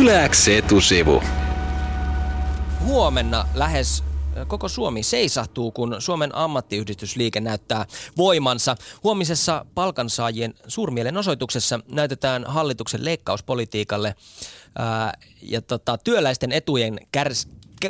Yläks etusivu. Huomenna lähes koko Suomi seisahtuu, kun Suomen ammattiyhdistysliike näyttää voimansa. Huomisessa palkansaajien suurmielenosoituksessa näytetään hallituksen leikkauspolitiikalle ää, ja tota, työläisten etujen kärs,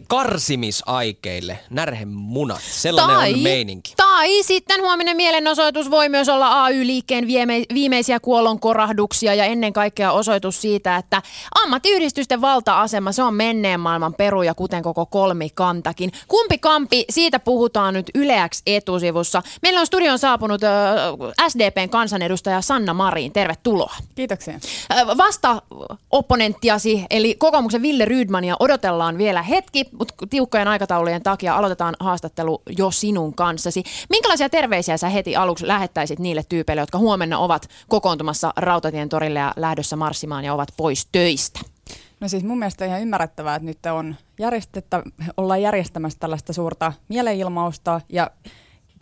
karsimisaikeille, närhemunat, sellainen tai, on meininki. Tai sitten huominen mielenosoitus voi myös olla AY-liikkeen viime, viimeisiä kuolonkorahduksia ja ennen kaikkea osoitus siitä, että ammattiyhdistysten valta-asema, se on menneen maailman peruja, kuten koko kolmikantakin. Kumpi kampi, siitä puhutaan nyt Yleäks etusivussa. Meillä on studion saapunut äh, SDPn kansanedustaja Sanna Marin, tervetuloa. Kiitoksia. Äh, vasta opponenttiasi, eli kokoomuksen Ville Rydmania odotellaan vielä hetki, mutta tiukkojen aikataulujen takia aloitetaan haastattelu jo sinun kanssasi. Minkälaisia terveisiä sä heti aluksi lähettäisit niille tyypeille, jotka huomenna ovat kokoontumassa Rautatien torille ja lähdössä marssimaan ja ovat pois töistä? No siis mun mielestä ihan ymmärrettävää, että nyt on järjestettä, ollaan järjestämässä tällaista suurta mielenilmausta ja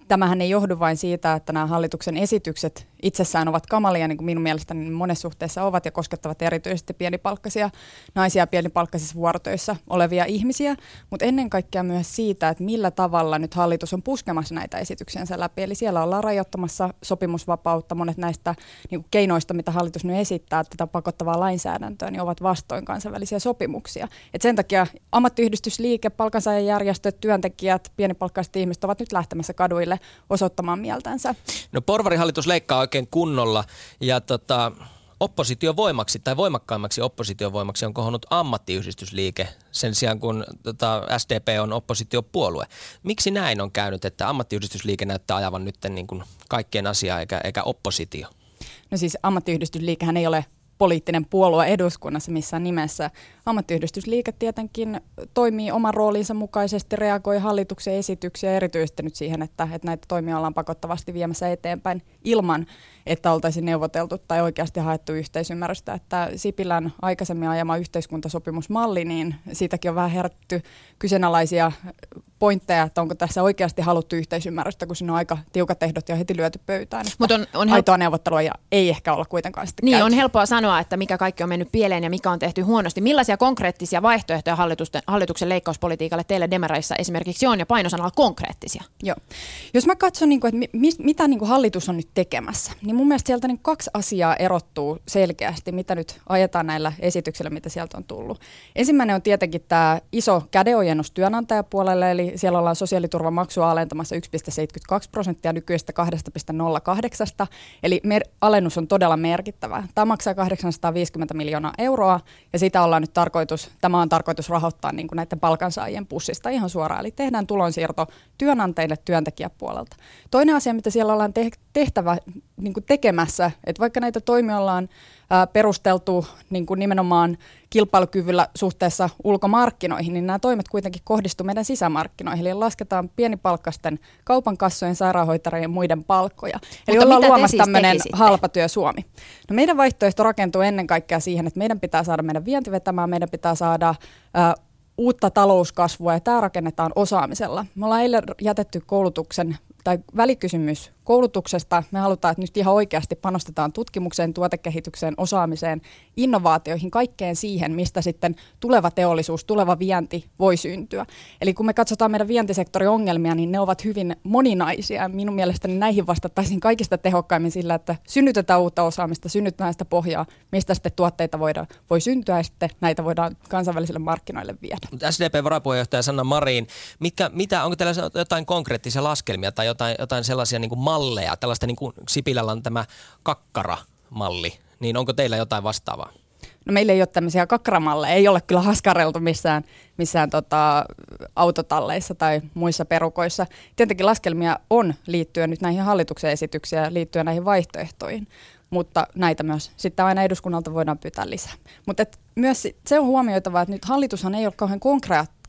tämähän ei johdu vain siitä, että nämä hallituksen esitykset itsessään ovat kamalia, niin kuin minun mielestäni monessa suhteessa ovat ja koskettavat erityisesti pienipalkkaisia naisia pienipalkkaisissa vuorotöissä olevia ihmisiä, mutta ennen kaikkea myös siitä, että millä tavalla nyt hallitus on puskemassa näitä esityksiänsä läpi. Eli siellä ollaan rajoittamassa sopimusvapautta, monet näistä niin kuin keinoista, mitä hallitus nyt esittää tätä pakottavaa lainsäädäntöä, niin ovat vastoin kansainvälisiä sopimuksia. Et sen takia ammattiyhdistysliike, palkansaajajärjestöt, työntekijät, pienipalkkaiset ihmiset ovat nyt lähtemässä kaduille osoittamaan mieltänsä. No porvarihallitus leikkaa oikein kunnolla ja tota, oppositiovoimaksi tai voimakkaimmaksi oppositiovoimaksi on kohonnut ammattiyhdistysliike sen sijaan kun tota, SDP on oppositiopuolue. Miksi näin on käynyt, että ammattiyhdistysliike näyttää ajavan nyt niin kuin kaikkien asiaa eikä, eikä oppositio? No siis ammattiyhdistysliikehän ei ole poliittinen puolue eduskunnassa missään nimessä. Ammattiyhdistysliike tietenkin toimii oman roolinsa mukaisesti, reagoi hallituksen esityksiä erityisesti nyt siihen, että, että näitä toimia ollaan pakottavasti viemässä eteenpäin ilman, että oltaisiin neuvoteltu tai oikeasti haettu yhteisymmärrystä. Että Sipilän aikaisemmin ajama yhteiskuntasopimusmalli, niin siitäkin on vähän herätty kyseenalaisia pointteja, että onko tässä oikeasti haluttu yhteisymmärrystä, kun siinä on aika tiukat ehdot ja heti lyöty pöytään. Mut on, on aitoa neuvottelua ja ei ehkä olla kuitenkaan sitten Niin, käyty. on helppoa sanoa, että mikä kaikki on mennyt pieleen ja mikä on tehty huonosti. Millaisia konkreettisia vaihtoehtoja hallituksen leikkauspolitiikalle teille Demeraissa esimerkiksi on ja painosanalla konkreettisia? Joo. Jos mä katson, niin kuin, että mi, mitä niin kuin hallitus on nyt tekemässä, niin mun mielestä sieltä niin kaksi asiaa erottuu selkeästi, mitä nyt ajetaan näillä esityksillä, mitä sieltä on tullut. Ensimmäinen on tietenkin tämä iso kädenojennus työnantajapuolelle, eli siellä ollaan sosiaaliturvamaksua alentamassa 1,72 prosenttia nykyisestä 2,08, eli mer- alennus on todella merkittävä. Tämä maksaa 850 miljoonaa euroa, ja sitä ollaan nyt tarkoitus, tämä on tarkoitus rahoittaa niin kuin näiden palkansaajien pussista ihan suoraan, eli tehdään tulonsiirto työnantajille työntekijäpuolelta. Toinen asia, mitä siellä ollaan tehtävä niin kuin tekemässä, että vaikka näitä toimia ollaan perusteltu niin kuin nimenomaan kilpailukyvyllä suhteessa ulkomarkkinoihin, niin nämä toimet kuitenkin kohdistuvat meidän sisämarkkinoihin. Eli lasketaan pienipalkkaisten kaupan kassojen, sairaanhoitajien ja muiden palkkoja. Mutta Eli ollaan luomassa siis tämmöinen halpatyö Suomi. No meidän vaihtoehto rakentuu ennen kaikkea siihen, että meidän pitää saada meidän vienti vetämään, meidän pitää saada ää, uutta talouskasvua ja tämä rakennetaan osaamisella. Me ollaan eilen jätetty koulutuksen tai välikysymys koulutuksesta. Me halutaan, että nyt ihan oikeasti panostetaan tutkimukseen, tuotekehitykseen, osaamiseen, innovaatioihin, kaikkeen siihen, mistä sitten tuleva teollisuus, tuleva vienti voi syntyä. Eli kun me katsotaan meidän vientisektorin ongelmia, niin ne ovat hyvin moninaisia. Minun mielestäni näihin vastattaisiin kaikista tehokkaimmin sillä, että synnytetään uutta osaamista, synnytetään sitä pohjaa, mistä sitten tuotteita voidaan, voi syntyä ja sitten näitä voidaan kansainvälisille markkinoille viedä. SDP-varapuheenjohtaja Sanna Marin, mitkä, mitä, onko teillä jotain konkreettisia laskelmia tai jotain, jotain sellaisia niin kuin malleja, tällaista niin kuin Sipilällä on tämä kakkara-malli, niin onko teillä jotain vastaavaa? No meillä ei ole tämmöisiä kakkaramalleja, ei ole kyllä haskareltu missään, missään tota, autotalleissa tai muissa perukoissa. Tietenkin laskelmia on liittyen nyt näihin hallituksen esityksiin ja liittyen näihin vaihtoehtoihin, mutta näitä myös sitten aina eduskunnalta voidaan pyytää lisää. Mutta myös se on huomioitava, että nyt hallitushan ei ole kauhean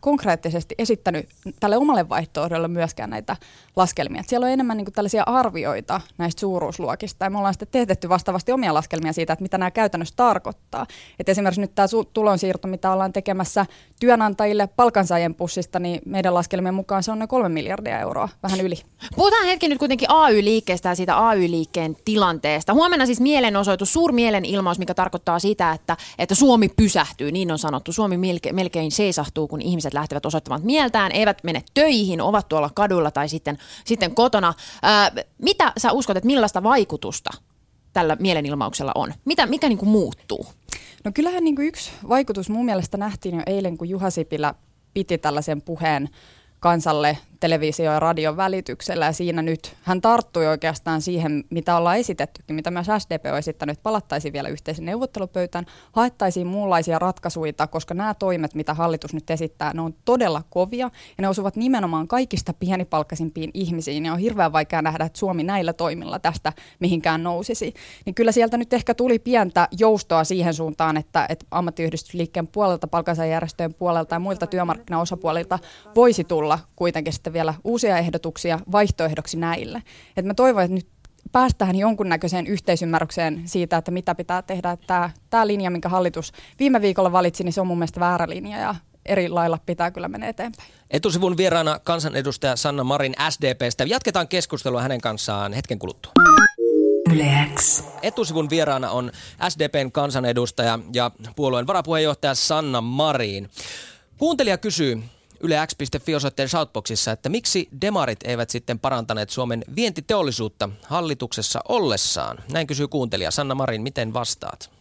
konkreettisesti esittänyt tälle omalle vaihtoehdolle myöskään näitä laskelmia. Et siellä on enemmän niin kuin tällaisia arvioita näistä suuruusluokista ja me ollaan sitten teetetty vastaavasti omia laskelmia siitä, että mitä nämä käytännössä tarkoittaa. Et esimerkiksi nyt tämä tulonsiirto, mitä ollaan tekemässä työnantajille palkansaajien pussista, niin meidän laskelmien mukaan se on noin kolme miljardia euroa, vähän yli. Puhutaan hetki nyt kuitenkin AY-liikkeestä ja siitä AY-liikkeen tilanteesta. Huomenna siis mielenosoitus, suurmielenilmaus, mikä tarkoittaa sitä, että, että Suomi pysähtyy, niin on sanottu. Suomi melkein seisahtuu, kun ihmiset lähtevät osoittamaan mieltään, eivät mene töihin, ovat tuolla kadulla tai sitten, sitten kotona. Ää, mitä sä uskot, että millaista vaikutusta tällä mielenilmauksella on? Mitä, mikä niin kuin muuttuu? No kyllähän niin kuin yksi vaikutus mun mielestä nähtiin jo eilen, kun Juha Sipilä piti tällaisen puheen kansalle televisio- ja radion välityksellä ja siinä nyt hän tarttui oikeastaan siihen, mitä ollaan esitettykin, mitä myös SDP on esittänyt, palattaisiin vielä yhteisen neuvottelupöytään, haettaisiin muunlaisia ratkaisuja, koska nämä toimet, mitä hallitus nyt esittää, ne on todella kovia ja ne osuvat nimenomaan kaikista pienipalkkaisimpiin ihmisiin ja on hirveän vaikea nähdä, että Suomi näillä toimilla tästä mihinkään nousisi. Niin kyllä sieltä nyt ehkä tuli pientä joustoa siihen suuntaan, että, että ammattiyhdistysliikkeen puolelta, palkansaajärjestöjen puolelta ja muilta työmarkkinaosapuolilta voisi tulla kuitenkin sitten vielä uusia ehdotuksia vaihtoehdoksi näille. Et mä toivon, että nyt päästään jonkunnäköiseen yhteisymmärrykseen siitä, että mitä pitää tehdä. Tämä, tämä linja, minkä hallitus viime viikolla valitsi, niin se on mun mielestä väärä linja ja eri lailla pitää kyllä mennä eteenpäin. Etusivun vieraana kansanedustaja Sanna Marin SDPstä. Jatketaan keskustelua hänen kanssaan hetken kuluttua. Yleäks. Etusivun vieraana on SDPn kansanedustaja ja puolueen varapuheenjohtaja Sanna Marin. Kuuntelija kysyy, yle.x.fi osoitteen Shoutboxissa, että miksi demarit eivät sitten parantaneet Suomen vientiteollisuutta hallituksessa ollessaan? Näin kysyy kuuntelija. Sanna Marin, miten vastaat?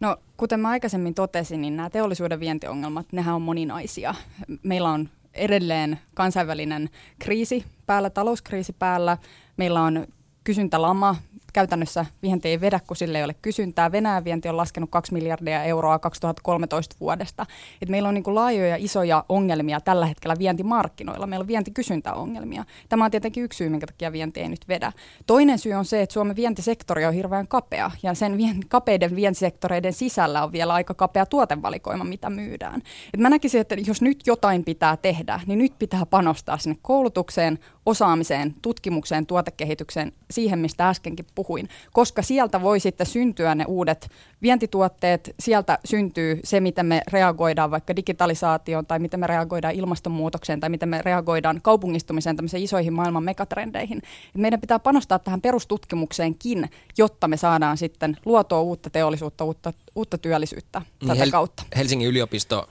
No, kuten mä aikaisemmin totesin, niin nämä teollisuuden vientiongelmat, nehän on moninaisia. Meillä on edelleen kansainvälinen kriisi päällä, talouskriisi päällä. Meillä on kysyntälama, käytännössä vienti ei vedä, kun sille ei ole kysyntää. Venäjän vienti on laskenut 2 miljardia euroa 2013 vuodesta. Et meillä on niin kuin laajoja isoja ongelmia tällä hetkellä vientimarkkinoilla. Meillä on vientikysyntäongelmia. Tämä on tietenkin yksi syy, minkä takia vienti ei nyt vedä. Toinen syy on se, että Suomen vientisektori on hirveän kapea ja sen vien, kapeiden vientisektoreiden sisällä on vielä aika kapea tuotevalikoima, mitä myydään. Et mä näkisin, että jos nyt jotain pitää tehdä, niin nyt pitää panostaa sinne koulutukseen, osaamiseen, tutkimukseen, tuotekehitykseen, siihen mistä äskenkin puhuin, koska sieltä voi sitten syntyä ne uudet vientituotteet, sieltä syntyy se, miten me reagoidaan vaikka digitalisaatioon tai miten me reagoidaan ilmastonmuutokseen tai miten me reagoidaan kaupungistumiseen tämmöisiin isoihin maailman megatrendeihin. Et meidän pitää panostaa tähän perustutkimukseenkin, jotta me saadaan sitten luotua uutta teollisuutta, uutta, uutta työllisyyttä niin tätä Hel- kautta. Helsingin yliopisto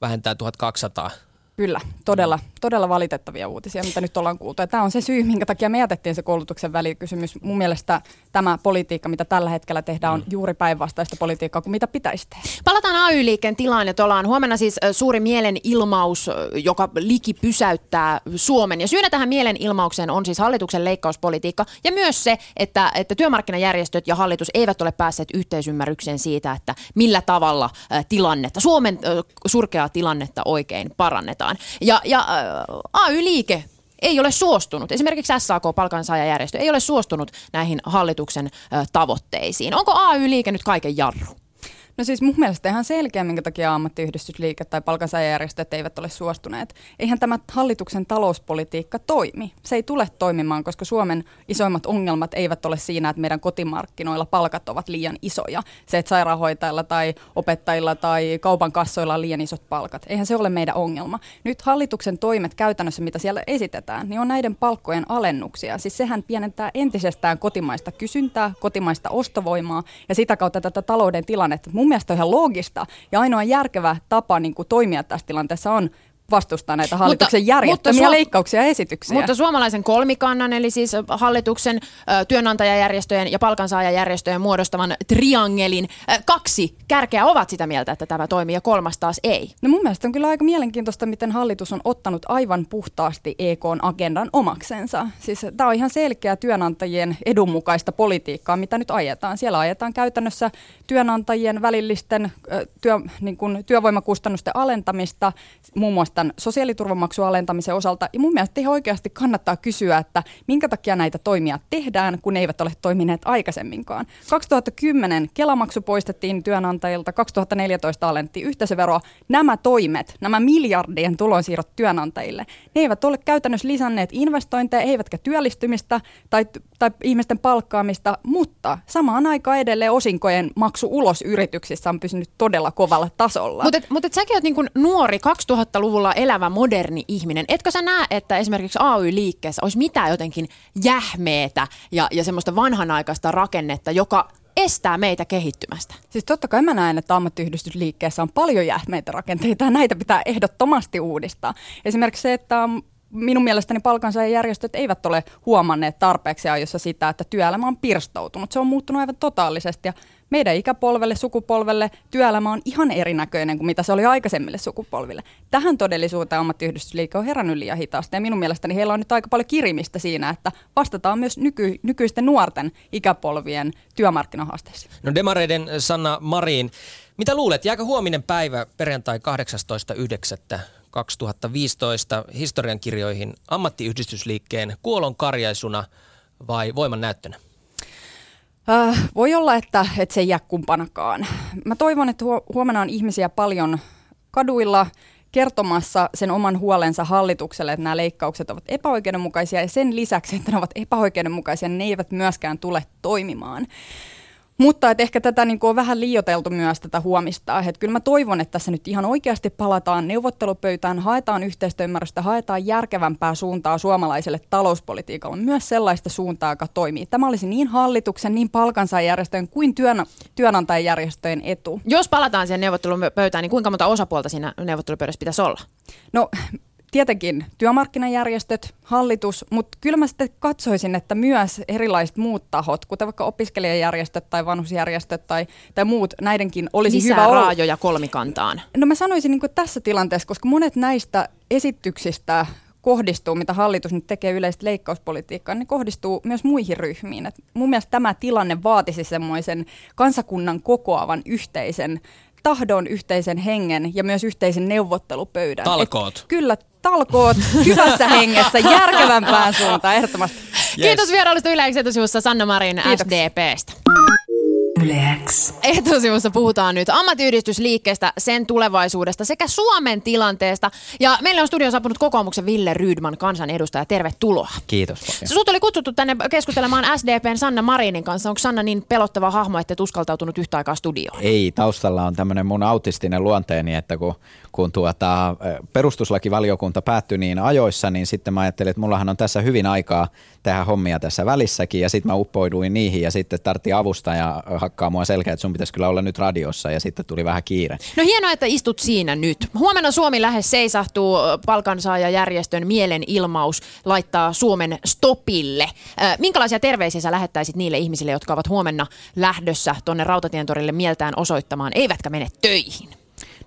vähentää 1200 Kyllä, todella, todella valitettavia uutisia, mitä nyt ollaan kuultu. Ja tämä on se syy, minkä takia me jätettiin se koulutuksen välikysymys. Mun mielestä tämä politiikka, mitä tällä hetkellä tehdään, on mm. juuri päinvastaista politiikkaa kuin mitä pitäisi tehdä. Palataan AY-liikkeen tilaan ja ollaan huomenna siis suuri mielenilmaus, joka liki pysäyttää Suomen. Ja syynä tähän mielenilmaukseen on siis hallituksen leikkauspolitiikka ja myös se, että, että työmarkkinajärjestöt ja hallitus eivät ole päässeet yhteisymmärrykseen siitä, että millä tavalla tilannetta, Suomen surkeaa tilannetta oikein parannetaan suuntaan. Ja, ja äh, AY-liike ei ole suostunut, esimerkiksi SAK, palkansaajajärjestö, ei ole suostunut näihin hallituksen äh, tavoitteisiin. Onko AY-liike nyt kaiken jarru? No siis mun mielestä ihan selkeä, minkä takia ammattiyhdistysliike tai palkansaajajärjestöt eivät ole suostuneet. Eihän tämä hallituksen talouspolitiikka toimi. Se ei tule toimimaan, koska Suomen isoimmat ongelmat eivät ole siinä, että meidän kotimarkkinoilla palkat ovat liian isoja. Se, että sairaanhoitajilla tai opettajilla tai kaupan kassoilla on liian isot palkat. Eihän se ole meidän ongelma. Nyt hallituksen toimet käytännössä, mitä siellä esitetään, niin on näiden palkkojen alennuksia. Siis sehän pienentää entisestään kotimaista kysyntää, kotimaista ostovoimaa ja sitä kautta tätä talouden tilannetta. Mun mielestä on ihan loogista ja ainoa järkevä tapa niin kuin toimia tässä tilanteessa on vastustaa näitä hallituksen mutta, järjettömiä mutta leikkauksia ja esityksiä. Mutta suomalaisen kolmikannan, eli siis hallituksen, työnantajajärjestöjen ja palkansaajajärjestöjen muodostavan triangelin kaksi kärkeä ovat sitä mieltä, että tämä toimii ja kolmas taas ei. No mun mielestä on kyllä aika mielenkiintoista, miten hallitus on ottanut aivan puhtaasti EK-agendan omaksensa. Siis tämä on ihan selkeä työnantajien edunmukaista politiikkaa, mitä nyt ajetaan. Siellä ajetaan käytännössä työnantajien välillisten työ, niin kuin työvoimakustannusten alentamista, muun muassa tämän sosiaaliturvamaksun alentamisen osalta. Ja mun mielestä ihan oikeasti kannattaa kysyä, että minkä takia näitä toimia tehdään, kun ne eivät ole toimineet aikaisemminkaan. 2010 Kelamaksu poistettiin työnantajilta, 2014 alennettiin yhteisöveroa. Nämä toimet, nämä miljardien tulonsiirrot työnantajille, ne eivät ole käytännössä lisänneet investointeja, eivätkä työllistymistä tai, tai ihmisten palkkaamista, mutta samaan aikaan edelleen osinkojen maksu ulos yrityksissä on pysynyt todella kovalla tasolla. Mutta mut et säkin oot niin nuori 2000-luvulla elävä moderni ihminen. Etkö sä näe, että esimerkiksi AY-liikkeessä olisi mitään jotenkin jähmeetä ja, ja semmoista vanhanaikaista rakennetta, joka estää meitä kehittymästä? Siis totta kai mä näen, että ammattiyhdistysliikkeessä on paljon jähmeitä rakenteita ja näitä pitää ehdottomasti uudistaa. Esimerkiksi se, että minun mielestäni palkansaajajärjestöt eivät ole huomanneet tarpeeksi ajoissa sitä, että työelämä on pirstoutunut. Se on muuttunut aivan totaalisesti ja meidän ikäpolvelle, sukupolvelle työelämä on ihan erinäköinen kuin mitä se oli aikaisemmille sukupolville. Tähän todellisuuteen ammattiyhdistysliike on herännyt liian hitaasti ja minun mielestäni heillä on nyt aika paljon kirimistä siinä, että vastataan myös nyky, nykyisten nuorten ikäpolvien työmarkkinahaasteisiin. No demareiden Sanna Marin, mitä luulet, jääkö huominen päivä perjantai 18.9. 2015 historiankirjoihin ammattiyhdistysliikkeen kuolon karjaisuna vai voiman näyttönä? Äh, voi olla, että, että se ei jää kumpanakaan. Mä toivon, että huomenna on ihmisiä paljon kaduilla kertomassa sen oman huolensa hallitukselle, että nämä leikkaukset ovat epäoikeudenmukaisia ja sen lisäksi, että ne ovat epäoikeudenmukaisia, ne eivät myöskään tule toimimaan. Mutta että ehkä tätä niin kuin on vähän liioteltu myös tätä huomista. Että kyllä mä toivon, että tässä nyt ihan oikeasti palataan neuvottelupöytään, haetaan yhteistyöymmärrystä, haetaan järkevämpää suuntaa suomalaiselle talouspolitiikalle, myös sellaista suuntaa, joka toimii. Tämä olisi niin hallituksen, niin palkansaajärjestöjen kuin työn, työnantajajärjestöjen etu. Jos palataan siihen neuvottelupöytään, niin kuinka monta osapuolta siinä neuvottelupöydässä pitäisi olla? No tietenkin työmarkkinajärjestöt, hallitus, mutta kyllä mä sitten katsoisin, että myös erilaiset muut tahot, kuten vaikka opiskelijajärjestöt tai vanhusjärjestöt tai, tai muut, näidenkin olisi Lisää hyvä olla. raajoja kolmikantaan. No mä sanoisin niin tässä tilanteessa, koska monet näistä esityksistä kohdistuu, mitä hallitus nyt tekee yleistä leikkauspolitiikkaa, niin kohdistuu myös muihin ryhmiin. Et mun mielestä tämä tilanne vaatisi semmoisen kansakunnan kokoavan yhteisen tahdon, yhteisen hengen ja myös yhteisen neuvottelupöydän. Talkoot. Et kyllä, talkoot hyvässä hengessä, järkevämpään suuntaan, ehdottomasti. Yes. Kiitos vierailusta Yle Sanna Marin Kiitoksia. SDPstä. Yleäks. Etusivussa puhutaan nyt ammattiyhdistysliikkeestä, sen tulevaisuudesta sekä Suomen tilanteesta. Ja meille on studion saapunut kokoomuksen Ville Rydman, kansanedustaja. Tervetuloa. Kiitos paljon. Sut oli kutsuttu tänne keskustelemaan SDPn Sanna Marinin kanssa. Onko Sanna niin pelottava hahmo, että et uskaltautunut yhtä aikaa studioon? Ei, taustalla on tämmöinen mun autistinen luonteeni, että kun, kun tuota, perustuslakivaliokunta päättyi niin ajoissa, niin sitten mä ajattelin, että mullahan on tässä hyvin aikaa tehdä hommia tässä välissäkin. Ja sitten mä uppoiduin niihin ja sitten tartti avusta ja hakkaa mua selkeä, että sun pitäisi kyllä olla nyt radiossa ja sitten tuli vähän kiire. No hienoa, että istut siinä nyt. Huomenna Suomi lähes seisahtuu palkansaajajärjestön mielenilmaus laittaa Suomen stopille. Minkälaisia terveisiä sä lähettäisit niille ihmisille, jotka ovat huomenna lähdössä tuonne Rautatientorille mieltään osoittamaan, eivätkä mene töihin?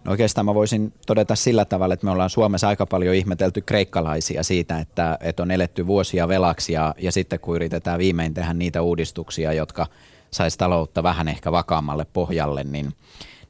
No oikeastaan mä voisin todeta sillä tavalla, että me ollaan Suomessa aika paljon ihmetelty kreikkalaisia siitä, että, että on eletty vuosia velaksi ja, ja sitten kun yritetään viimein tehdä niitä uudistuksia, jotka saisi taloutta vähän ehkä vakaammalle pohjalle, niin,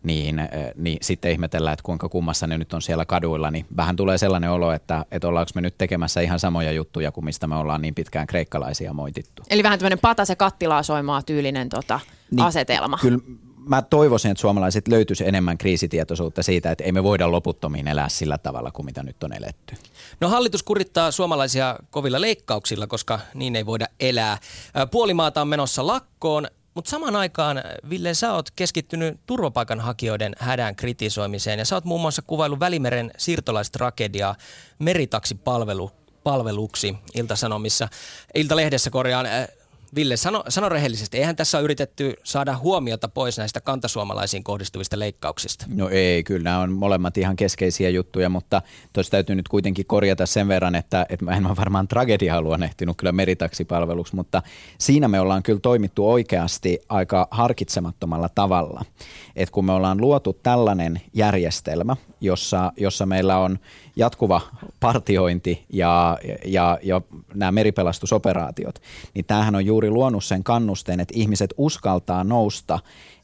niin, niin sitten ihmetellään, että kuinka kummassa ne nyt on siellä kaduilla, niin vähän tulee sellainen olo, että, että ollaanko me nyt tekemässä ihan samoja juttuja kuin mistä me ollaan niin pitkään kreikkalaisia moitittu. Eli vähän tämmöinen pata se kattilaa soimaa tyylinen tota, niin, asetelma. Kyllä mä toivoisin, että suomalaiset löytyisi enemmän kriisitietoisuutta siitä, että ei me voida loputtomiin elää sillä tavalla kuin mitä nyt on eletty. No hallitus kurittaa suomalaisia kovilla leikkauksilla, koska niin ei voida elää. Puolimaata on menossa lakkoon. Mutta samaan aikaan, Ville, sä oot keskittynyt turvapaikanhakijoiden hädän kritisoimiseen ja sä oot muun muassa kuvailu Välimeren siirtolaistragediaa meritaksipalvelu palveluksi Ilta-Sanomissa, Ilta-lehdessä korjaan. Ville, sano, sano rehellisesti, eihän tässä ole yritetty saada huomiota pois näistä kantasuomalaisiin kohdistuvista leikkauksista? No ei, kyllä nämä on molemmat ihan keskeisiä juttuja, mutta tuossa täytyy nyt kuitenkin korjata sen verran, että, että mä en ole varmaan tragedia luonnehtinut kyllä meritaksipalveluksi, mutta siinä me ollaan kyllä toimittu oikeasti aika harkitsemattomalla tavalla. Et kun me ollaan luotu tällainen järjestelmä, jossa, jossa meillä on jatkuva partiointi ja, ja, ja nämä meripelastusoperaatiot, niin tämähän on juuri juuri luonut sen kannusteen, että ihmiset uskaltaa nousta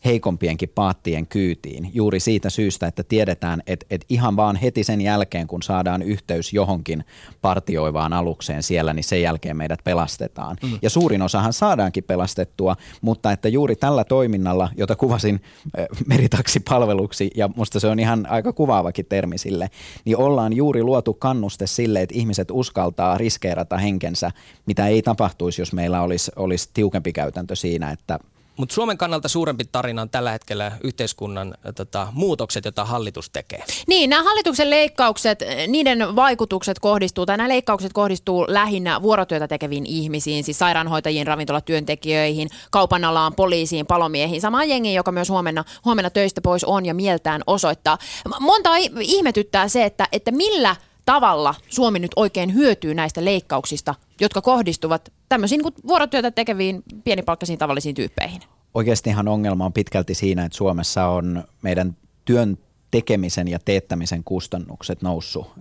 heikompienkin paattien kyytiin juuri siitä syystä, että tiedetään, että, että ihan vaan heti sen jälkeen, kun saadaan yhteys johonkin partioivaan alukseen siellä, niin sen jälkeen meidät pelastetaan. Mm. Ja suurin osahan saadaankin pelastettua, mutta että juuri tällä toiminnalla, jota kuvasin meritaksipalveluksi, ja musta se on ihan aika kuvaavakin termi sille, niin ollaan juuri luotu kannuste sille, että ihmiset uskaltaa riskeerata henkensä, mitä ei tapahtuisi, jos meillä olisi, olisi tiukempi käytäntö siinä, että mutta Suomen kannalta suurempi tarina on tällä hetkellä yhteiskunnan tota, muutokset, joita hallitus tekee. Niin, nämä hallituksen leikkaukset, niiden vaikutukset kohdistuu, tai nämä leikkaukset kohdistuu lähinnä vuorotyötä tekeviin ihmisiin, siis sairaanhoitajiin, ravintolatyöntekijöihin, kaupan alaan, poliisiin, palomiehiin, samaan jengiin, joka myös huomenna, huomenna töistä pois on ja mieltään osoittaa. Monta ihmetyttää se, että, että millä tavalla Suomi nyt oikein hyötyy näistä leikkauksista, jotka kohdistuvat tämmöisiin niin vuorotyötä tekeviin pienipalkkaisiin tavallisiin tyyppeihin? Oikeastihan ongelma on pitkälti siinä, että Suomessa on meidän työn tekemisen ja teettämisen kustannukset noussut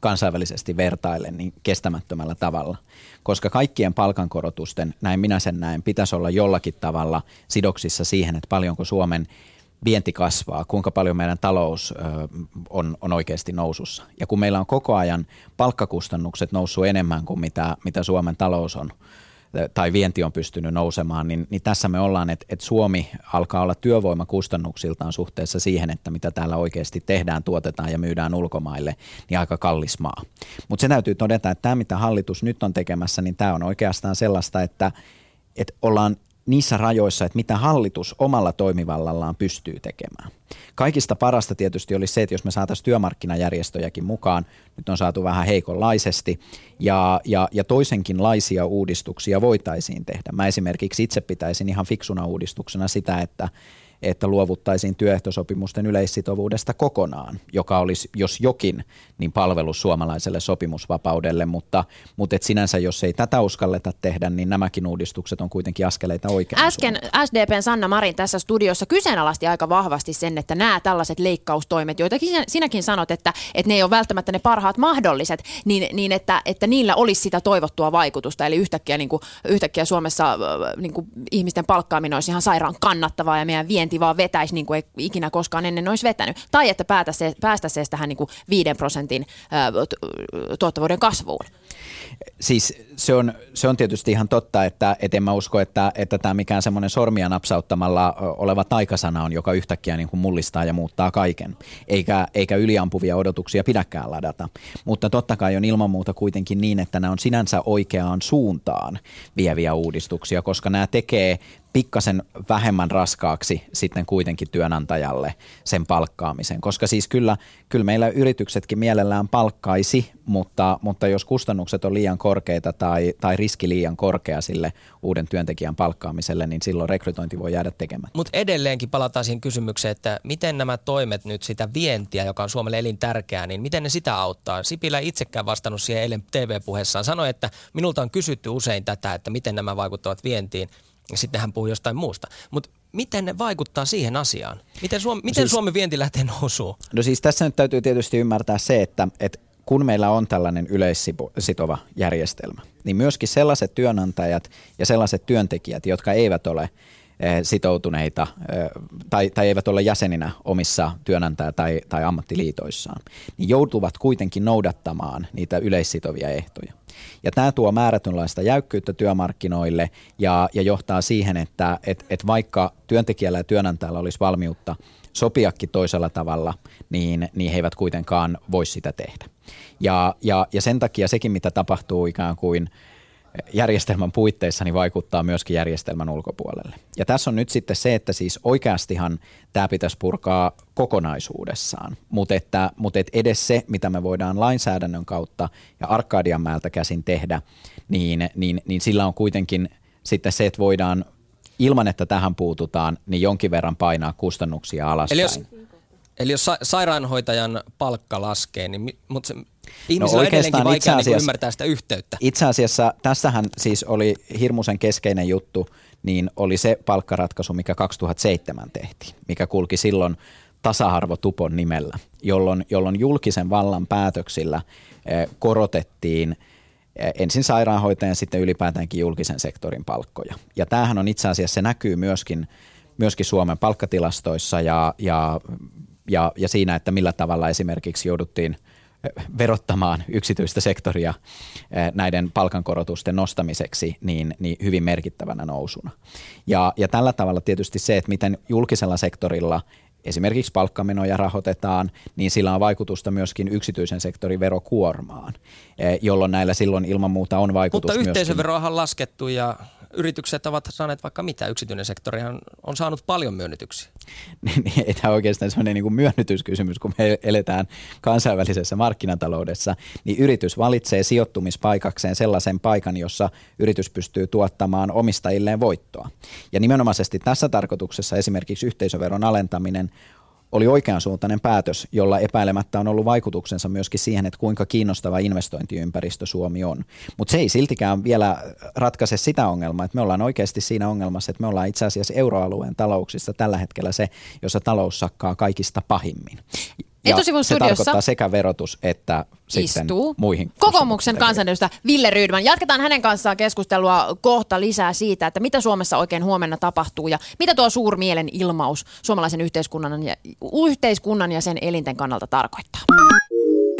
kansainvälisesti vertaillen niin kestämättömällä tavalla. Koska kaikkien palkankorotusten, näin minä sen näen, pitäisi olla jollakin tavalla sidoksissa siihen, että paljonko Suomen vienti kasvaa, kuinka paljon meidän talous on, on oikeasti nousussa. Ja kun meillä on koko ajan palkkakustannukset noussut enemmän kuin mitä, mitä Suomen talous on, tai vienti on pystynyt nousemaan, niin, niin tässä me ollaan, että, että Suomi alkaa olla työvoimakustannuksiltaan suhteessa siihen, että mitä täällä oikeasti tehdään, tuotetaan ja myydään ulkomaille, niin aika kallis maa. Mutta se täytyy todeta, että tämä mitä hallitus nyt on tekemässä, niin tämä on oikeastaan sellaista, että, että ollaan niissä rajoissa, että mitä hallitus omalla toimivallallaan pystyy tekemään. Kaikista parasta tietysti olisi se, että jos me saataisiin työmarkkinajärjestöjäkin mukaan, nyt on saatu vähän heikonlaisesti, ja, ja, ja toisenkinlaisia uudistuksia voitaisiin tehdä. Mä esimerkiksi itse pitäisin ihan fiksuna uudistuksena sitä, että että luovuttaisiin työehtosopimusten yleissitovuudesta kokonaan, joka olisi, jos jokin, niin palvelus suomalaiselle sopimusvapaudelle, mutta, mutta et sinänsä, jos ei tätä uskalleta tehdä, niin nämäkin uudistukset on kuitenkin askeleita oikein. Äsken suuntaan. SDPn Sanna Marin tässä studiossa kyseenalaisti aika vahvasti sen, että nämä tällaiset leikkaustoimet, joita sinäkin sanot, että, että ne ei ole välttämättä ne parhaat mahdolliset, niin, niin että, että niillä olisi sitä toivottua vaikutusta. Eli yhtäkkiä, niin kuin, yhtäkkiä Suomessa niin kuin ihmisten palkkaaminen olisi ihan sairaan kannattavaa ja meidän vienti vaan vetäisi niin kuin ei ikinä koskaan ennen olisi vetänyt. Tai että päästä se tähän niin kuin 5 prosentin tuottavuuden kasvuun. Siis se on, se on tietysti ihan totta, että et en mä usko, että, että tämä mikään semmoinen sormia napsauttamalla oleva taikasana on, joka yhtäkkiä niin kuin mullistaa ja muuttaa kaiken. Eikä, eikä yliampuvia odotuksia pidäkään ladata. Mutta totta kai on ilman muuta kuitenkin niin, että nämä on sinänsä oikeaan suuntaan vieviä uudistuksia, koska nämä tekee pikkasen vähemmän raskaaksi sitten kuitenkin työnantajalle sen palkkaamisen. Koska siis kyllä, kyllä meillä yrityksetkin mielellään palkkaisi, mutta, mutta jos kustannukset on liian korkeita tai, tai riski liian korkea sille uuden työntekijän palkkaamiselle, niin silloin rekrytointi voi jäädä tekemään. Mutta edelleenkin palataan siihen kysymykseen, että miten nämä toimet nyt sitä vientiä, joka on Suomelle elintärkeää, niin miten ne sitä auttaa? Sipilä itsekään vastannut siihen eilen TV-puheessaan. Sanoi, että minulta on kysytty usein tätä, että miten nämä vaikuttavat vientiin ja sitten hän puhuu jostain muusta. Mutta miten ne vaikuttaa siihen asiaan? Miten Suomi, miten siis, Suomen vienti lähtee nousuun? No siis tässä nyt täytyy tietysti ymmärtää se, että, että kun meillä on tällainen yleissitova järjestelmä, niin myöskin sellaiset työnantajat ja sellaiset työntekijät, jotka eivät ole eh, sitoutuneita eh, tai, tai eivät ole jäseninä omissa työnantaja- tai, tai ammattiliitoissaan, niin joutuvat kuitenkin noudattamaan niitä yleissitovia ehtoja. Ja tämä tuo määrätynlaista jäykkyyttä työmarkkinoille ja, ja johtaa siihen, että et, et vaikka työntekijällä ja työnantajalla olisi valmiutta sopiakin toisella tavalla, niin, niin he eivät kuitenkaan voi sitä tehdä. Ja, ja, ja sen takia sekin, mitä tapahtuu ikään kuin – järjestelmän puitteissa niin vaikuttaa myöskin järjestelmän ulkopuolelle. Ja tässä on nyt sitten se, että siis oikeastihan tämä pitäisi purkaa kokonaisuudessaan, mutta että, mutta että edes se, mitä me voidaan lainsäädännön kautta ja Arkadianmäeltä käsin tehdä, niin, niin, niin sillä on kuitenkin sitten se, että voidaan ilman, että tähän puututaan, niin jonkin verran painaa kustannuksia alaspäin. Eli jos, eli jos sa- sairaanhoitajan palkka laskee, niin mutta se, Ihmisillä no on edelleenkin vaikea niin asiassa, ymmärtää sitä yhteyttä. Itse asiassa tässähän siis oli hirmuisen keskeinen juttu, niin oli se palkkaratkaisu, mikä 2007 tehtiin, mikä kulki silloin tasa-arvotupon nimellä, jolloin, jolloin julkisen vallan päätöksillä eh, korotettiin ensin sairaanhoitajan, sitten ylipäätäänkin julkisen sektorin palkkoja. Ja tämähän on itse asiassa, se näkyy myöskin, myöskin Suomen palkkatilastoissa ja, ja, ja, ja siinä, että millä tavalla esimerkiksi jouduttiin verottamaan yksityistä sektoria näiden palkankorotusten nostamiseksi niin, niin hyvin merkittävänä nousuna. Ja, ja tällä tavalla tietysti se, että miten julkisella sektorilla esimerkiksi palkkamenoja rahoitetaan, niin sillä on vaikutusta myöskin yksityisen sektorin verokuormaan, eh, jolloin näillä silloin ilman muuta on vaikutus Mutta yhteisöveroahan on laskettu ja yritykset ovat saaneet vaikka mitä. Yksityinen sektori on saanut paljon myönnytyksiä. Niin, ei tämä oikeastaan sellainen niin kuin myönnytyskysymys, kun me eletään kansainvälisessä markkinataloudessa, niin yritys valitsee sijoittumispaikakseen sellaisen paikan, jossa yritys pystyy tuottamaan omistajilleen voittoa. Ja nimenomaisesti tässä tarkoituksessa esimerkiksi yhteisöveron alentaminen oli oikeansuuntainen päätös, jolla epäilemättä on ollut vaikutuksensa myöskin siihen, että kuinka kiinnostava investointiympäristö Suomi on. Mutta se ei siltikään vielä ratkaise sitä ongelmaa, että me ollaan oikeasti siinä ongelmassa, että me ollaan itse asiassa euroalueen talouksissa tällä hetkellä se, jossa talous sakkaa kaikista pahimmin. Etusivun se studiossa tarkoittaa sekä verotus että sitten istuu muihin. kokoomuksen kansanedustaja Ville Rydman. Jatketaan hänen kanssaan keskustelua kohta lisää siitä, että mitä Suomessa oikein huomenna tapahtuu ja mitä tuo suurmielen ilmaus suomalaisen yhteiskunnan ja, yhteiskunnan ja sen elinten kannalta tarkoittaa.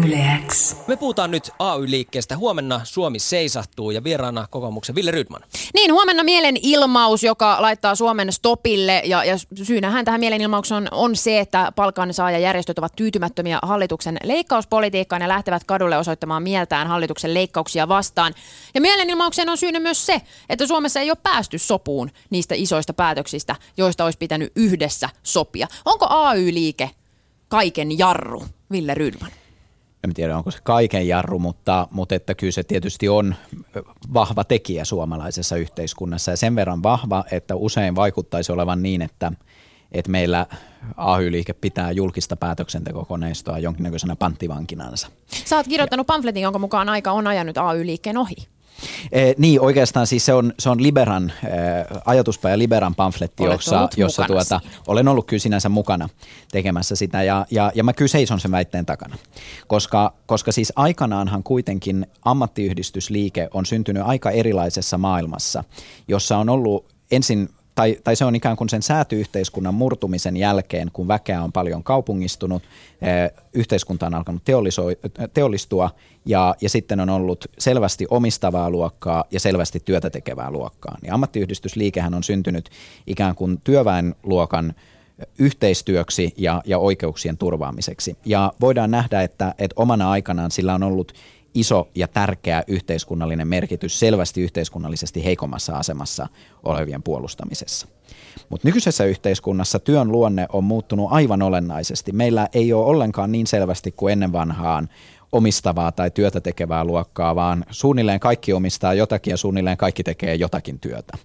Yleäks. Me puhutaan nyt AY-liikkeestä. Huomenna Suomi seisahtuu ja vieraana kokoomuksen Ville Rydman. Niin, huomenna mielenilmaus, joka laittaa Suomen stopille ja, ja syynähän tähän mielenilmaukseen on, on se, että palkansaajajärjestöt ovat tyytymättömiä hallituksen leikkauspolitiikkaan ja lähtevät kadulle osoittamaan mieltään hallituksen leikkauksia vastaan. Ja mielenilmaukseen on syynä myös se, että Suomessa ei ole päästy sopuun niistä isoista päätöksistä, joista olisi pitänyt yhdessä sopia. Onko AY-liike kaiken jarru, Ville Rydman? En tiedä onko se kaiken jarru, mutta, mutta että kyllä se tietysti on vahva tekijä suomalaisessa yhteiskunnassa ja sen verran vahva, että usein vaikuttaisi olevan niin, että, että meillä AY-liike pitää julkista päätöksentekokoneistoa jonkinnäköisenä panttivankinansa. Sä oot kirjoittanut pamfletin, jonka mukaan aika on ajanut AY-liikkeen ohi. Eh, niin, oikeastaan siis se on, se on Liberan, eh, ajatuspäivä Liberan pamfletti, jossa, jossa tuota, olen ollut kyllä sinänsä mukana tekemässä sitä ja, ja, ja mä kyllä seison sen väitteen takana. Koska, koska siis aikanaanhan kuitenkin ammattiyhdistysliike on syntynyt aika erilaisessa maailmassa, jossa on ollut ensin tai, tai se on ikään kuin sen säätyyhteiskunnan murtumisen jälkeen, kun väkeä on paljon kaupungistunut, eh, yhteiskunta on alkanut teollistua ja, ja sitten on ollut selvästi omistavaa luokkaa ja selvästi työtä tekevää luokkaa. Niin ammattiyhdistysliikehän on syntynyt ikään kuin työväenluokan yhteistyöksi ja, ja oikeuksien turvaamiseksi. Ja voidaan nähdä, että, että omana aikanaan sillä on ollut iso ja tärkeä yhteiskunnallinen merkitys selvästi yhteiskunnallisesti heikommassa asemassa olevien puolustamisessa. Mutta nykyisessä yhteiskunnassa työn luonne on muuttunut aivan olennaisesti. Meillä ei ole ollenkaan niin selvästi kuin ennen vanhaan omistavaa tai työtä tekevää luokkaa, vaan suunnilleen kaikki omistaa jotakin ja suunnilleen kaikki tekee jotakin työtä.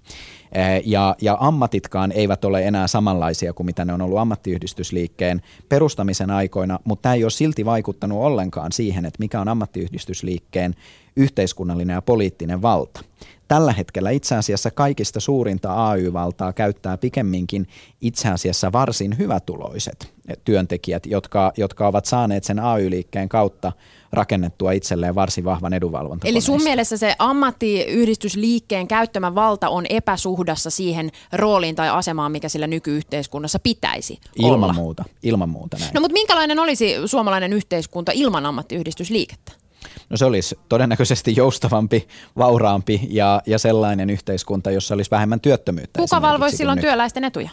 Ja, ja ammatitkaan eivät ole enää samanlaisia kuin mitä ne on ollut ammattiyhdistysliikkeen perustamisen aikoina, mutta tämä ei ole silti vaikuttanut ollenkaan siihen, että mikä on ammattiyhdistysliikkeen yhteiskunnallinen ja poliittinen valta. Tällä hetkellä itse asiassa kaikista suurinta AY-valtaa käyttää pikemminkin itse asiassa varsin hyvätuloiset työntekijät, jotka, jotka ovat saaneet sen AY-liikkeen kautta rakennettua itselleen varsin vahvan edunvalvonta. Eli sun mielestä se ammattiyhdistysliikkeen käyttämä valta on epäsuhdassa siihen rooliin tai asemaan, mikä sillä nykyyhteiskunnassa pitäisi ilman olla? Muuta, ilman muuta näin. No mutta minkälainen olisi suomalainen yhteiskunta ilman ammattiyhdistysliikettä? No se olisi todennäköisesti joustavampi, vauraampi ja, ja sellainen yhteiskunta, jossa olisi vähemmän työttömyyttä. Kuka valvoisi silloin nyt. työläisten etuja?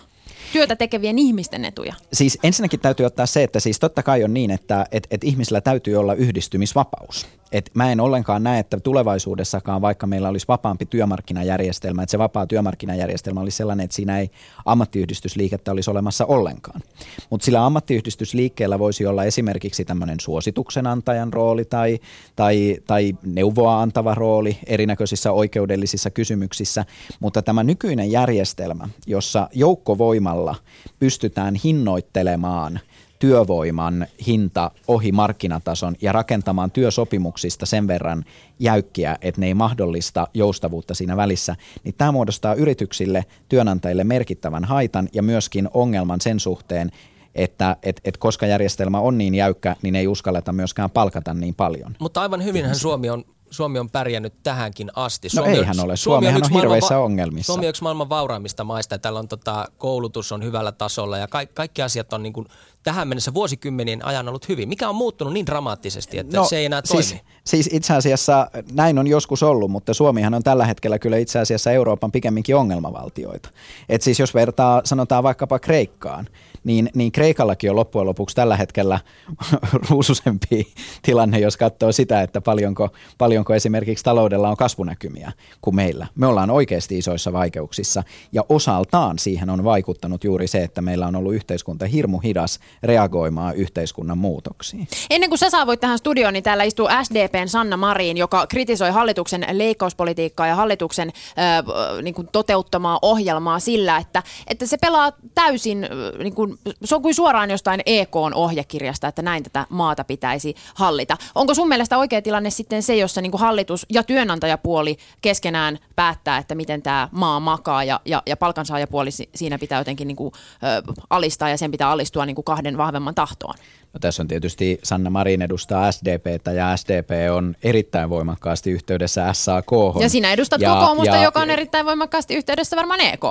Työtä tekevien ihmisten etuja? Siis ensinnäkin täytyy ottaa se, että siis totta kai on niin, että et, et ihmisillä täytyy olla yhdistymisvapaus. Et mä en ollenkaan näe, että tulevaisuudessakaan, vaikka meillä olisi vapaampi työmarkkinajärjestelmä, että se vapaa työmarkkinajärjestelmä olisi sellainen, että siinä ei ammattiyhdistysliikettä olisi olemassa ollenkaan. Mutta sillä ammattiyhdistysliikkeellä voisi olla esimerkiksi tämmöinen suosituksen antajan rooli tai, tai, tai neuvoa antava rooli erinäköisissä oikeudellisissa kysymyksissä, mutta tämä nykyinen järjestelmä, jossa joukkovoimalla pystytään hinnoittelemaan – työvoiman hinta ohi markkinatason ja rakentamaan työsopimuksista sen verran jäykkiä, että ne ei mahdollista joustavuutta siinä välissä, niin tämä muodostaa yrityksille, työnantajille merkittävän haitan ja myöskin ongelman sen suhteen, että et, et koska järjestelmä on niin jäykkä, niin ei uskalleta myöskään palkata niin paljon. Mutta aivan hyvinhän Suomi on Suomi on pärjännyt tähänkin asti. No Suomi eihän ole. Suomihan on, yksi hirveissä maailman, ongelmissa. Suomi on yksi maailman vauraimmista maista. Täällä on tota, koulutus on hyvällä tasolla ja ka- kaikki asiat on niin kuin tähän mennessä vuosikymmenien ajan ollut hyvin. Mikä on muuttunut niin dramaattisesti, että no, se ei enää siis, toimi? Siis itse asiassa näin on joskus ollut, mutta Suomihan on tällä hetkellä kyllä itse asiassa Euroopan pikemminkin ongelmavaltioita. Et siis jos vertaa, sanotaan vaikkapa Kreikkaan, niin, niin Kreikallakin on loppujen lopuksi tällä hetkellä ruususempi tilanne, jos katsoo sitä, että paljonko, paljonko esimerkiksi taloudella on kasvunäkymiä kuin meillä. Me ollaan oikeasti isoissa vaikeuksissa ja osaltaan siihen on vaikuttanut juuri se, että meillä on ollut yhteiskunta hirmu hidas reagoimaan yhteiskunnan muutoksiin. Ennen kuin sä saavuit tähän studioon, niin täällä istuu SDPn Sanna Marin, joka kritisoi hallituksen leikkauspolitiikkaa ja hallituksen äh, niin kuin toteuttamaa ohjelmaa sillä, että, että se pelaa täysin, niin kuin, se on kuin suoraan jostain EKn ohjekirjasta, että näin tätä maata pitäisi hallita. Onko sun mielestä oikea tilanne sitten se, jossa niin kuin hallitus ja työnantajapuoli keskenään päättää, että miten tämä maa makaa ja, ja, ja palkansaajapuoli siinä pitää jotenkin niin kuin, äh, alistaa ja sen pitää alistua niin kuin kahden kahden vahvemman tahtoon. No, tässä on tietysti Sanna Marin edustaa SDPtä ja SDP on erittäin voimakkaasti yhteydessä SAK. Ja sinä edustat ja, kokoomusta, ja, joka on erittäin voimakkaasti yhteydessä varmaan EK.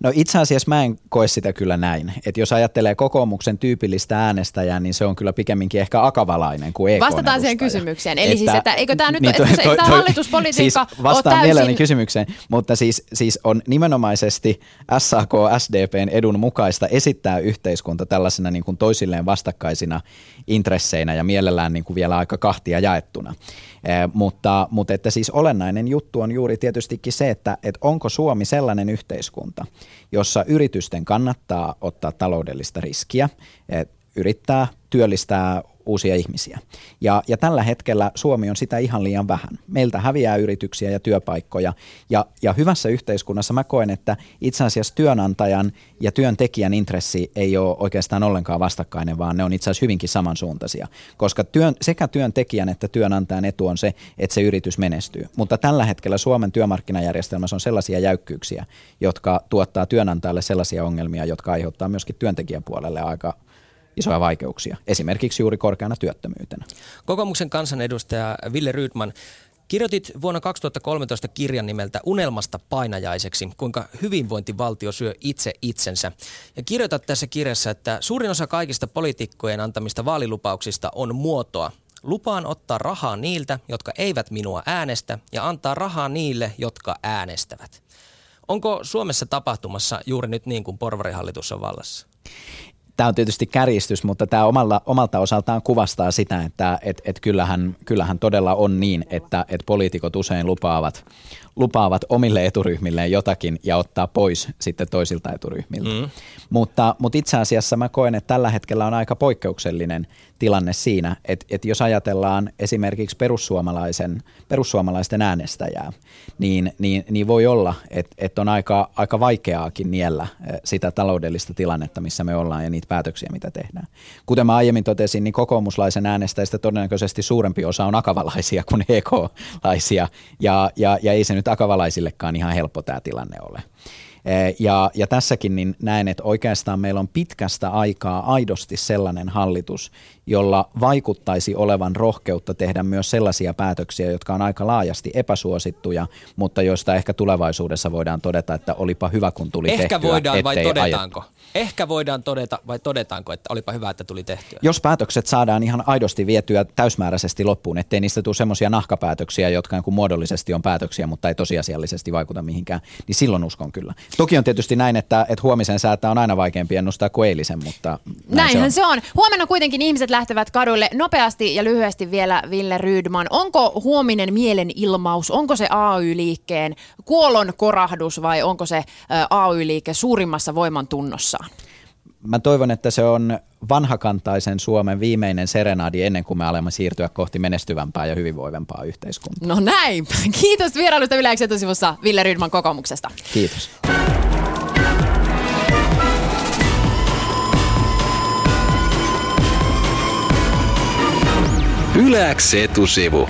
No itse asiassa mä en koe sitä kyllä näin. Että jos ajattelee kokoomuksen tyypillistä äänestäjää, niin se on kyllä pikemminkin ehkä akavalainen kuin EK. Vastataan siihen kysymykseen. Eli että, siis, että eikö tämä nyt, niin, toi, toi, toi, hallituspolitiikka siis vastaan täysin... mielelläni kysymykseen, mutta siis, siis on nimenomaisesti SAK, SDPn edun mukaista esittää yhteiskunta tällaisena niin kuin toisilleen vastakkaisina intresseinä ja mielellään niin kuin vielä aika kahtia jaettuna. Eh, mutta, mutta että siis olennainen juttu on juuri tietystikin se, että, että onko Suomi sellainen yhteiskunta, jossa yritysten kannattaa ottaa taloudellista riskiä, yrittää työllistää uusia ihmisiä. Ja, ja tällä hetkellä Suomi on sitä ihan liian vähän. Meiltä häviää yrityksiä ja työpaikkoja. Ja, ja hyvässä yhteiskunnassa mä koen, että itse asiassa työnantajan ja työntekijän intressi ei ole oikeastaan ollenkaan vastakkainen, vaan ne on itse asiassa hyvinkin samansuuntaisia. Koska työn, sekä työntekijän että työnantajan etu on se, että se yritys menestyy. Mutta tällä hetkellä Suomen työmarkkinajärjestelmässä on sellaisia jäykkyyksiä, jotka tuottaa työnantajalle sellaisia ongelmia, jotka aiheuttaa myöskin työntekijäpuolelle aika isoja vaikeuksia, esimerkiksi juuri korkeana työttömyytenä. Kokoomuksen kansanedustaja Ville Rydman, Kirjoitit vuonna 2013 kirjan nimeltä Unelmasta painajaiseksi, kuinka hyvinvointivaltio syö itse itsensä. Ja kirjoitat tässä kirjassa, että suurin osa kaikista poliitikkojen antamista vaalilupauksista on muotoa. Lupaan ottaa rahaa niiltä, jotka eivät minua äänestä, ja antaa rahaa niille, jotka äänestävät. Onko Suomessa tapahtumassa juuri nyt niin kuin porvarihallitus on vallassa? Tämä on tietysti kärjistys, mutta tämä omalla, omalta osaltaan kuvastaa sitä, että et, et kyllähän, kyllähän todella on niin, että et poliitikot usein lupaavat, lupaavat omille eturyhmilleen jotakin ja ottaa pois sitten toisilta eturyhmiltä. Mm. Mutta, mutta itse asiassa mä koen, että tällä hetkellä on aika poikkeuksellinen tilanne siinä, että, että jos ajatellaan esimerkiksi perussuomalaisen, perussuomalaisten äänestäjää, niin, niin, niin voi olla, että, että on aika, aika vaikeaakin niellä eh, sitä taloudellista tilannetta, missä me ollaan ja niitä päätöksiä, mitä tehdään. Kuten mä aiemmin totesin, niin kokoomuslaisen äänestäjistä todennäköisesti suurempi osa on akavalaisia kuin EK-laisia, ja, ja, ja ei se nyt akavalaisillekaan ihan helppo tämä tilanne ole. Eh, ja, ja tässäkin niin näen, että oikeastaan meillä on pitkästä aikaa aidosti sellainen hallitus, jolla vaikuttaisi olevan rohkeutta tehdä myös sellaisia päätöksiä, jotka on aika laajasti epäsuosittuja, mutta joista ehkä tulevaisuudessa voidaan todeta, että olipa hyvä, kun tuli ehkä tehtyä. Ehkä voidaan vai todetaanko? Ajettu. Ehkä voidaan todeta vai todetaanko, että olipa hyvä, että tuli tehtyä? Jos päätökset saadaan ihan aidosti vietyä täysmääräisesti loppuun, ettei niistä tule semmoisia nahkapäätöksiä, jotka niin muodollisesti on päätöksiä, mutta ei tosiasiallisesti vaikuta mihinkään, niin silloin uskon kyllä. Toki on tietysti näin, että, että huomisen säätä on aina vaikeampi ennustaa kuin eilisen, mutta näin Näinhän se on. se on. Huomenna kuitenkin ihmiset lähtevät kaduille. Nopeasti ja lyhyesti vielä Ville Rydman. Onko huominen mielenilmaus, onko se AY-liikkeen kuolon korahdus vai onko se AY-liike suurimmassa voimantunnossaan? Mä toivon, että se on vanhakantaisen Suomen viimeinen serenaadi ennen kuin me alamme siirtyä kohti menestyvämpää ja hyvinvoivempaa yhteiskuntaa. No näin. Kiitos vierailusta Yle etusivussa Ville Rydman kokoomuksesta. Kiitos. Yleäks etusivu.